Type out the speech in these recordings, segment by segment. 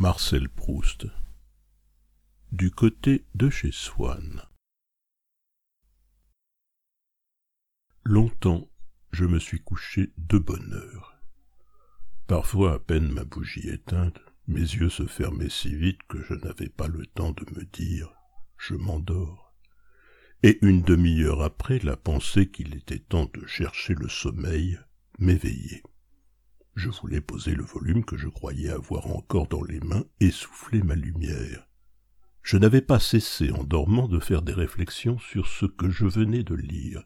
Marcel Proust Du côté de chez Swann Longtemps je me suis couché de bonne heure. Parfois à peine ma bougie éteinte, mes yeux se fermaient si vite que je n'avais pas le temps de me dire je m'endors. Et une demi-heure après, la pensée qu'il était temps de chercher le sommeil m'éveillait. Je voulais poser le volume que je croyais avoir encore dans les mains et souffler ma lumière. Je n'avais pas cessé en dormant de faire des réflexions sur ce que je venais de lire,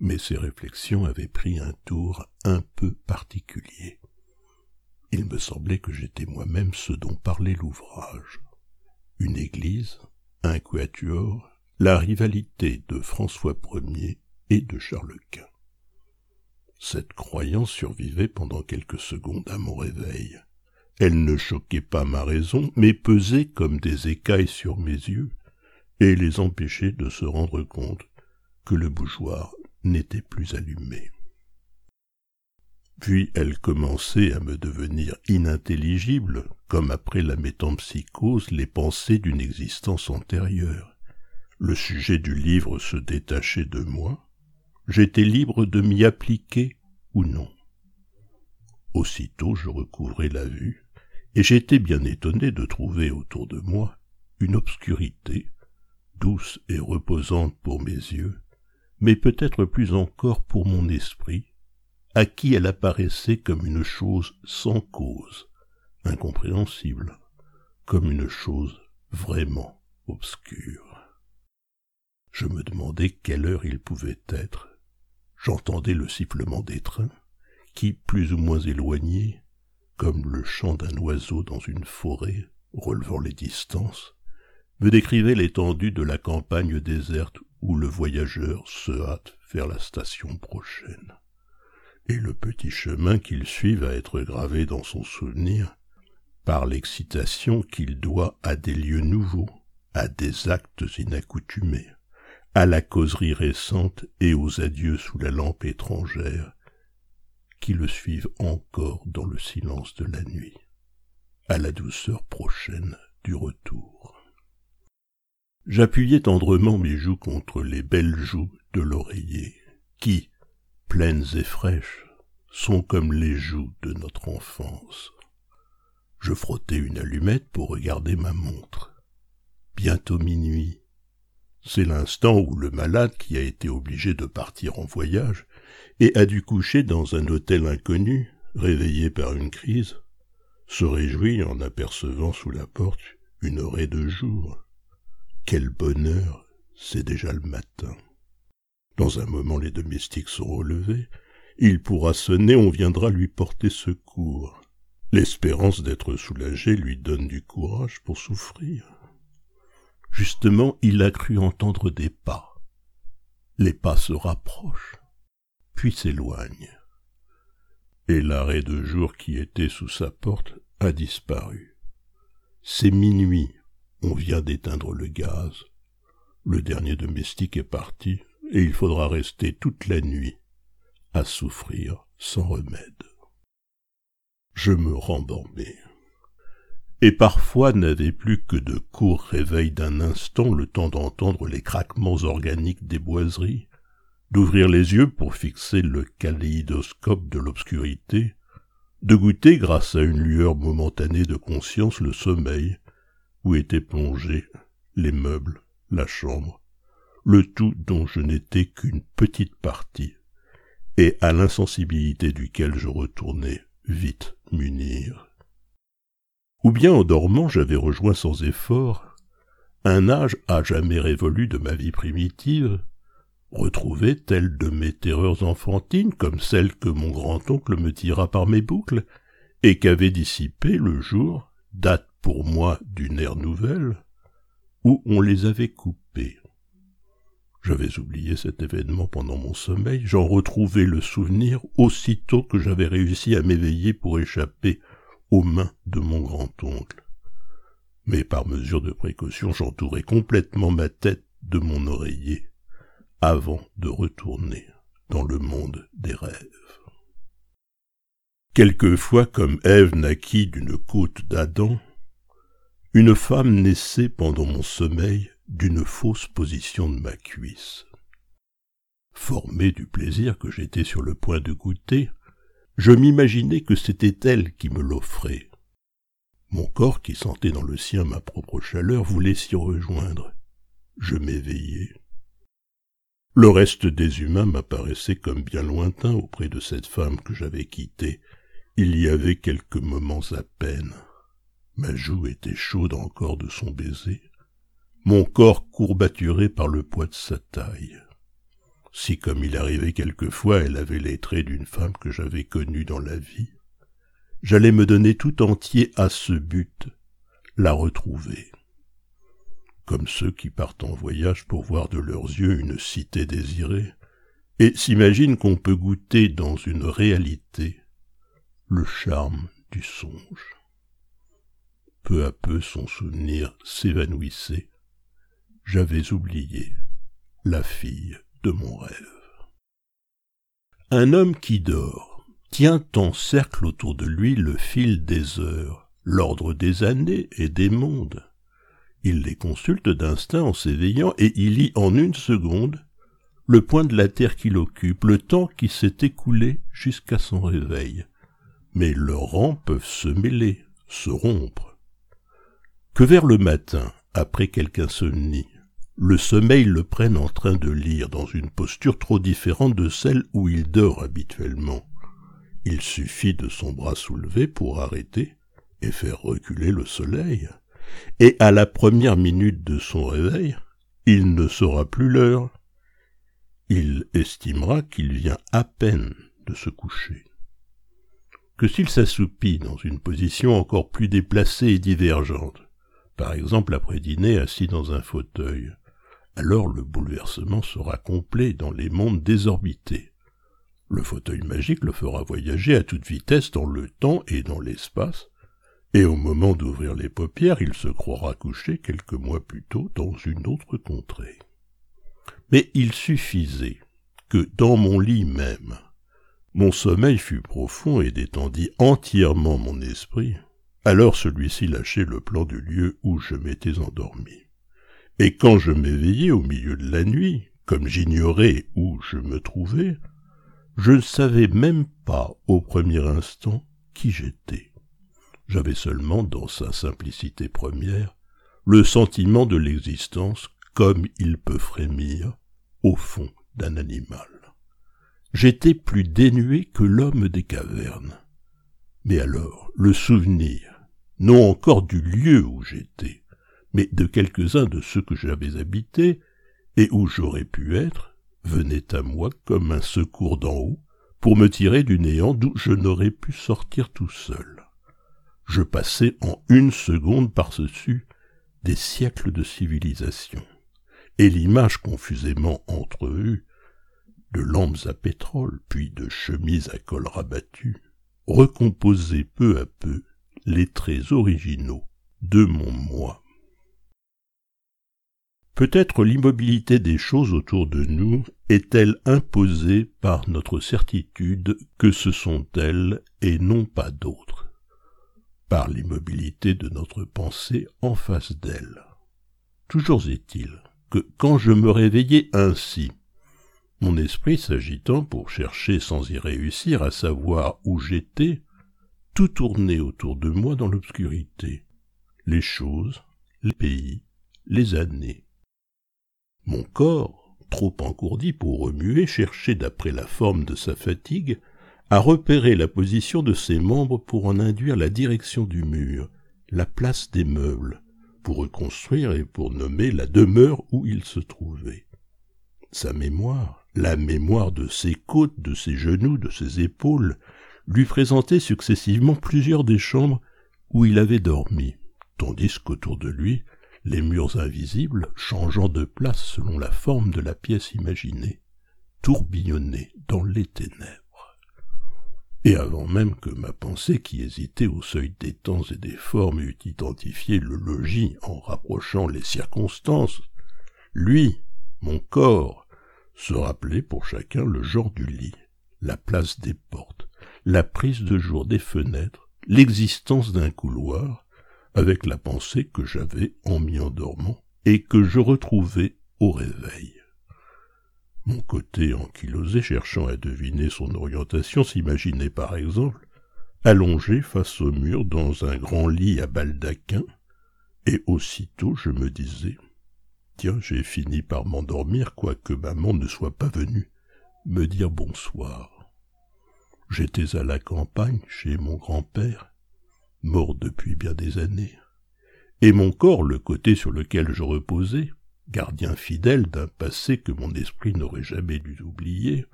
mais ces réflexions avaient pris un tour un peu particulier. Il me semblait que j'étais moi-même ce dont parlait l'ouvrage. Une église, un quatuor, la rivalité de François Ier et de Charles Quint. Cette croyance survivait pendant quelques secondes à mon réveil. Elle ne choquait pas ma raison, mais pesait comme des écailles sur mes yeux, et les empêchait de se rendre compte que le bougeoir n'était plus allumé. Puis elle commençait à me devenir inintelligible, comme après la métempsychose les pensées d'une existence antérieure. Le sujet du livre se détachait de moi, j'étais libre de m'y appliquer ou non. Aussitôt je recouvrais la vue, et j'étais bien étonné de trouver autour de moi une obscurité, douce et reposante pour mes yeux, mais peut-être plus encore pour mon esprit, à qui elle apparaissait comme une chose sans cause, incompréhensible, comme une chose vraiment obscure. Je me demandais quelle heure il pouvait être, j'entendais le sifflement des trains, qui, plus ou moins éloignés, comme le chant d'un oiseau dans une forêt, relevant les distances, me décrivait l'étendue de la campagne déserte où le voyageur se hâte vers la station prochaine. Et le petit chemin qu'il suit va être gravé dans son souvenir par l'excitation qu'il doit à des lieux nouveaux, à des actes inaccoutumés à la causerie récente et aux adieux sous la lampe étrangère, qui le suivent encore dans le silence de la nuit, à la douceur prochaine du retour. J'appuyais tendrement mes joues contre les belles joues de l'oreiller, qui, pleines et fraîches, sont comme les joues de notre enfance. Je frottais une allumette pour regarder ma montre. Bientôt minuit, c'est l'instant où le malade qui a été obligé de partir en voyage et a dû coucher dans un hôtel inconnu, réveillé par une crise, se réjouit en apercevant sous la porte une oreille de jour. Quel bonheur, c'est déjà le matin. Dans un moment les domestiques sont relevés, il pourra sonner, on viendra lui porter secours. L'espérance d'être soulagé lui donne du courage pour souffrir. Justement, il a cru entendre des pas. Les pas se rapprochent, puis s'éloignent. Et l'arrêt de jour qui était sous sa porte a disparu. C'est minuit, on vient d'éteindre le gaz. Le dernier domestique est parti, et il faudra rester toute la nuit à souffrir sans remède. Je me rembambais et parfois n'avait plus que de courts réveils d'un instant le temps d'entendre les craquements organiques des boiseries, d'ouvrir les yeux pour fixer le kaléidoscope de l'obscurité, de goûter grâce à une lueur momentanée de conscience le sommeil, où étaient plongés les meubles, la chambre, le tout dont je n'étais qu'une petite partie, et à l'insensibilité duquel je retournais vite munir ou bien en dormant j'avais rejoint sans effort un âge à jamais révolu de ma vie primitive, retrouvé telle de mes terreurs enfantines comme celle que mon grand-oncle me tira par mes boucles, et qu'avait dissipé le jour, date pour moi d'une ère nouvelle, où on les avait coupées. J'avais oublié cet événement pendant mon sommeil, j'en retrouvai le souvenir aussitôt que j'avais réussi à m'éveiller pour échapper aux mains de mon grand-oncle. Mais par mesure de précaution, j'entourai complètement ma tête de mon oreiller avant de retourner dans le monde des rêves. Quelquefois, comme Ève naquit d'une côte d'Adam, une femme naissait pendant mon sommeil d'une fausse position de ma cuisse. Formé du plaisir que j'étais sur le point de goûter, je m'imaginais que c'était elle qui me l'offrait. Mon corps, qui sentait dans le sien ma propre chaleur, voulait s'y rejoindre. Je m'éveillai. Le reste des humains m'apparaissait comme bien lointain auprès de cette femme que j'avais quittée. Il y avait quelques moments à peine. Ma joue était chaude encore de son baiser, mon corps courbaturé par le poids de sa taille. Si, comme il arrivait quelquefois, elle avait les traits d'une femme que j'avais connue dans la vie, j'allais me donner tout entier à ce but, la retrouver. Comme ceux qui partent en voyage pour voir de leurs yeux une cité désirée, et s'imaginent qu'on peut goûter dans une réalité le charme du songe peu à peu son souvenir s'évanouissait. J'avais oublié la fille de mon rêve. Un homme qui dort tient en cercle autour de lui le fil des heures, l'ordre des années et des mondes. Il les consulte d'instinct en s'éveillant et il lit en une seconde le point de la terre qu'il occupe, le temps qui s'est écoulé jusqu'à son réveil. Mais leurs rangs peuvent se mêler, se rompre que vers le matin, après quelque insomnie, le sommeil le prenne en train de lire dans une posture trop différente de celle où il dort habituellement. Il suffit de son bras soulevé pour arrêter et faire reculer le soleil, et à la première minute de son réveil, il ne saura plus l'heure. Il estimera qu'il vient à peine de se coucher. Que s'il s'assoupit dans une position encore plus déplacée et divergente, par exemple après dîner assis dans un fauteuil, alors le bouleversement sera complet dans les mondes désorbités. Le fauteuil magique le fera voyager à toute vitesse dans le temps et dans l'espace, et au moment d'ouvrir les paupières, il se croira couché quelques mois plus tôt dans une autre contrée. Mais il suffisait que dans mon lit même, mon sommeil fût profond et détendit entièrement mon esprit, alors celui-ci lâchait le plan du lieu où je m'étais endormi. Et quand je m'éveillai au milieu de la nuit, comme j'ignorais où je me trouvais, je ne savais même pas au premier instant qui j'étais. J'avais seulement, dans sa simplicité première, le sentiment de l'existence comme il peut frémir au fond d'un animal. J'étais plus dénué que l'homme des cavernes. Mais alors, le souvenir, non encore du lieu où j'étais, mais de quelques-uns de ceux que j'avais habités et où j'aurais pu être, venait à moi comme un secours d'en haut pour me tirer du néant d'où je n'aurais pu sortir tout seul. Je passais en une seconde par-dessus des siècles de civilisation, et l'image confusément entrevue de lampes à pétrole, puis de chemises à col rabattu, recomposait peu à peu les traits originaux de mon moi. Peut-être l'immobilité des choses autour de nous est-elle imposée par notre certitude que ce sont elles et non pas d'autres, par l'immobilité de notre pensée en face d'elles. Toujours est-il que quand je me réveillais ainsi, mon esprit s'agitant pour chercher sans y réussir à savoir où j'étais, tout tournait autour de moi dans l'obscurité, les choses, les pays, les années. Mon corps, trop encourdi pour remuer, cherchait d'après la forme de sa fatigue à repérer la position de ses membres pour en induire la direction du mur, la place des meubles, pour reconstruire et pour nommer la demeure où il se trouvait. Sa mémoire, la mémoire de ses côtes, de ses genoux, de ses épaules, lui présentait successivement plusieurs des chambres où il avait dormi, tandis qu'autour de lui, les murs invisibles, changeant de place selon la forme de la pièce imaginée, tourbillonnaient dans les ténèbres. Et avant même que ma pensée, qui hésitait au seuil des temps et des formes, eût identifié le logis en rapprochant les circonstances, lui, mon corps, se rappelait pour chacun le genre du lit, la place des portes, la prise de jour des fenêtres, l'existence d'un couloir, avec la pensée que j'avais en m'y endormant et que je retrouvais au réveil. Mon côté ankylosé, cherchant à deviner son orientation, s'imaginait par exemple allongé face au mur dans un grand lit à baldaquin, et aussitôt je me disais Tiens, j'ai fini par m'endormir, quoique maman ne soit pas venue me dire bonsoir. J'étais à la campagne chez mon grand-père, mort depuis bien des années, et mon corps, le côté sur lequel je reposais, gardien fidèle d'un passé que mon esprit n'aurait jamais dû oublier,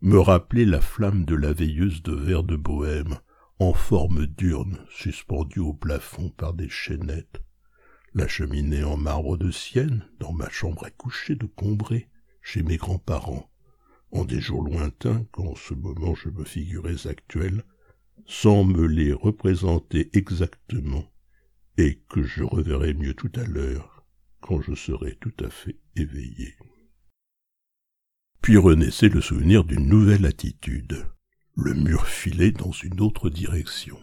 me rappelait la flamme de la veilleuse de verre de bohême, en forme d'urne, suspendue au plafond par des chaînettes, la cheminée en marbre de Sienne, dans ma chambre à coucher de Combray, chez mes grands-parents, en des jours lointains, qu'en ce moment je me figurais actuels, sans me les représenter exactement, et que je reverrai mieux tout à l'heure, quand je serai tout à fait éveillé. Puis renaissait le souvenir d'une nouvelle attitude. Le mur filait dans une autre direction.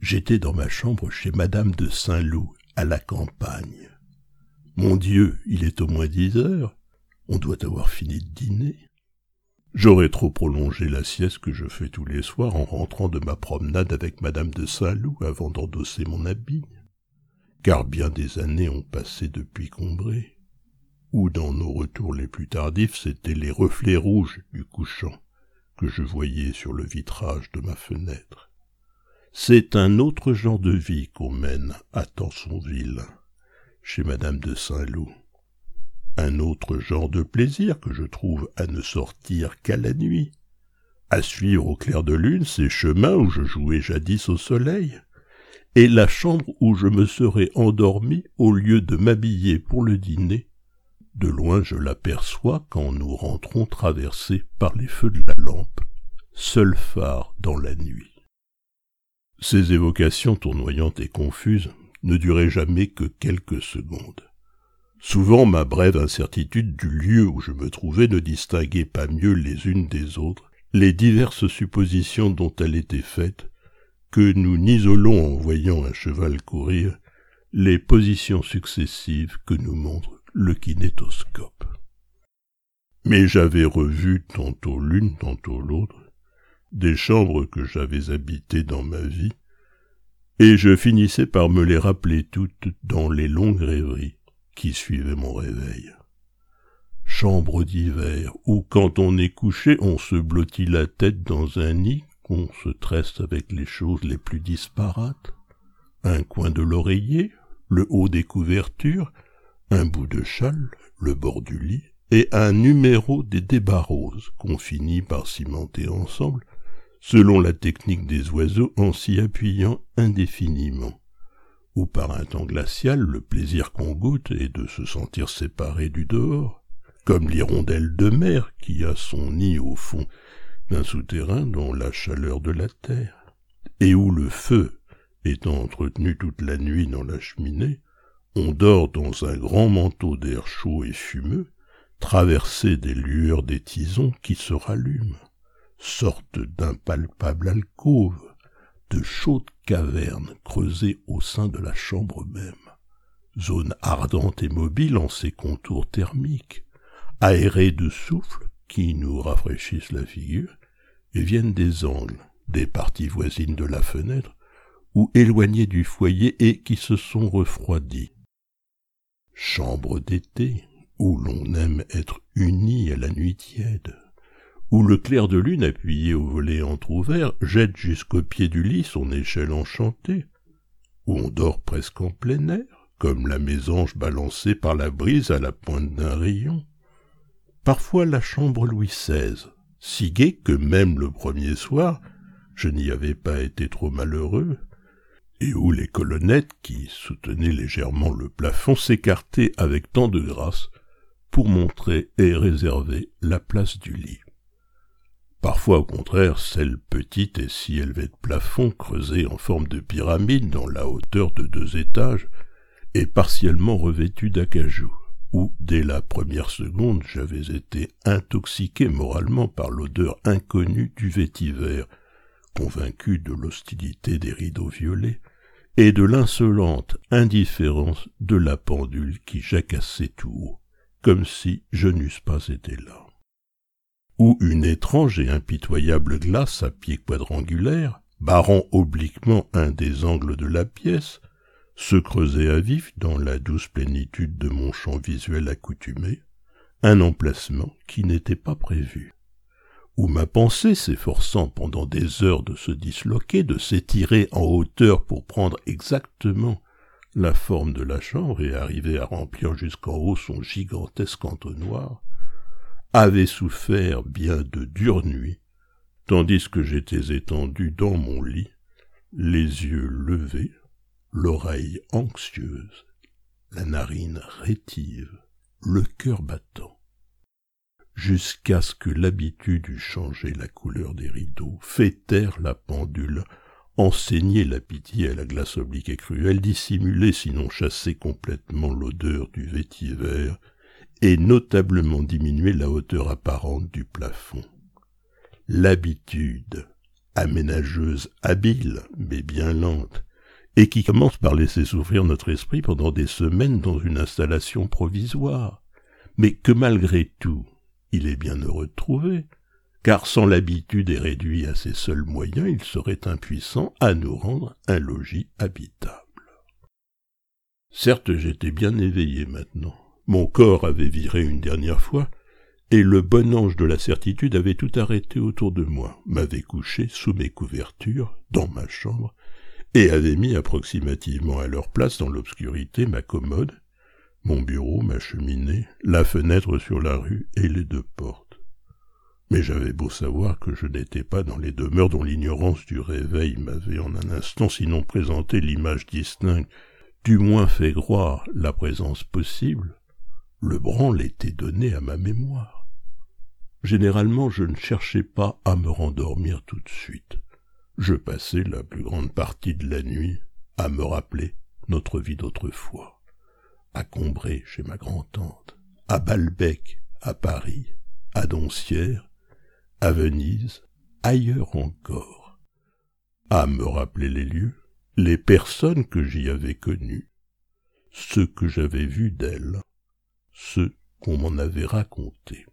J'étais dans ma chambre chez madame de Saint-Loup, à la campagne. Mon Dieu, il est au moins dix heures. On doit avoir fini de dîner. J'aurais trop prolongé la sieste que je fais tous les soirs en rentrant de ma promenade avec madame de Saint-Loup avant d'endosser mon habit car bien des années ont passé depuis Combray, où dans nos retours les plus tardifs c'étaient les reflets rouges du couchant que je voyais sur le vitrage de ma fenêtre. C'est un autre genre de vie qu'on mène à Tansonville, chez madame de Saint-Loup. Un autre genre de plaisir que je trouve à ne sortir qu'à la nuit, à suivre au clair de lune ces chemins où je jouais jadis au soleil, et la chambre où je me serais endormi au lieu de m'habiller pour le dîner. De loin je l'aperçois quand nous rentrons traversés par les feux de la lampe, seul phare dans la nuit. Ces évocations tournoyantes et confuses ne duraient jamais que quelques secondes. Souvent ma brève incertitude du lieu où je me trouvais ne distinguait pas mieux les unes des autres les diverses suppositions dont elle était faite que nous n'isolons en voyant un cheval courir les positions successives que nous montre le kinétoscope. Mais j'avais revu tantôt l'une, tantôt l'autre, des chambres que j'avais habitées dans ma vie, et je finissais par me les rappeler toutes dans les longues rêveries qui suivaient mon réveil. Chambre d'hiver, où quand on est couché on se blottit la tête dans un nid on se tresse avec les choses les plus disparates, un coin de l'oreiller, le haut des couvertures, un bout de châle, le bord du lit, et un numéro des débats roses qu'on finit par cimenter ensemble, selon la technique des oiseaux en s'y appuyant indéfiniment, ou par un temps glacial le plaisir qu'on goûte est de se sentir séparé du dehors, comme l'hirondelle de mer qui a son nid au fond d'un souterrain dans la chaleur de la terre, et où le feu étant entretenu toute la nuit dans la cheminée, on dort dans un grand manteau d'air chaud et fumeux, traversé des lueurs des tisons qui se rallument, sorte d'impalpable alcôve, de chaudes cavernes creusées au sein de la chambre même, zone ardente et mobile en ses contours thermiques, aérée de souffle qui nous rafraîchissent la figure, et viennent des angles, des parties voisines de la fenêtre, ou éloignées du foyer et qui se sont refroidies. Chambre d'été, où l'on aime être uni à la nuit tiède, où le clair de lune appuyé au volet entr'ouvert jette jusqu'au pied du lit son échelle enchantée, où on dort presque en plein air, comme la mésange balancée par la brise à la pointe d'un rayon, parfois la chambre Louis XVI, si gai que même le premier soir, je n'y avais pas été trop malheureux, et où les colonnettes qui soutenaient légèrement le plafond s'écartaient avec tant de grâce pour montrer et réserver la place du lit. Parfois, au contraire, celle petite et si élevée de plafond, creusée en forme de pyramide dans la hauteur de deux étages, et partiellement revêtue d'acajou où, dès la première seconde, j'avais été intoxiqué moralement par l'odeur inconnue du vétiver, convaincu de l'hostilité des rideaux violets, et de l'insolente indifférence de la pendule qui jacassait tout haut, comme si je n'eusse pas été là. Ou une étrange et impitoyable glace à pied quadrangulaire, barrant obliquement un des angles de la pièce, se creusait à vif dans la douce plénitude de mon champ visuel accoutumé, un emplacement qui n'était pas prévu où ma pensée s'efforçant pendant des heures de se disloquer, de s'étirer en hauteur pour prendre exactement la forme de la chambre et arriver à remplir jusqu'en haut son gigantesque entonnoir, avait souffert bien de dures nuits, tandis que j'étais étendu dans mon lit, les yeux levés, l'oreille anxieuse, la narine rétive, le cœur battant. Jusqu'à ce que l'habitude eût changé la couleur des rideaux, fait taire la pendule, enseigné la pitié à la glace oblique et cruelle, dissimulé sinon chassé complètement l'odeur du vétiver, et notablement diminué la hauteur apparente du plafond. L'habitude, aménageuse habile, mais bien lente, et qui commence par laisser souffrir notre esprit pendant des semaines dans une installation provisoire, mais que malgré tout, il est bien heureux de trouver, car sans l'habitude et réduit à ses seuls moyens, il serait impuissant à nous rendre un logis habitable. Certes, j'étais bien éveillé maintenant. Mon corps avait viré une dernière fois, et le bon ange de la certitude avait tout arrêté autour de moi, m'avait couché sous mes couvertures, dans ma chambre, et avait mis approximativement à leur place dans l'obscurité ma commode, mon bureau, ma cheminée, la fenêtre sur la rue et les deux portes. Mais j'avais beau savoir que je n'étais pas dans les demeures dont l'ignorance du réveil m'avait en un instant sinon présenté l'image distincte, du moins fait croire la présence possible, le branle était donné à ma mémoire. Généralement je ne cherchais pas à me rendormir tout de suite. Je passais la plus grande partie de la nuit à me rappeler notre vie d'autrefois à Combray chez ma grand-tante, à Balbec, à Paris, à Doncières, à Venise, ailleurs encore, à me rappeler les lieux, les personnes que j'y avais connues, ce que j'avais vu d'elles, ce qu'on m'en avait raconté.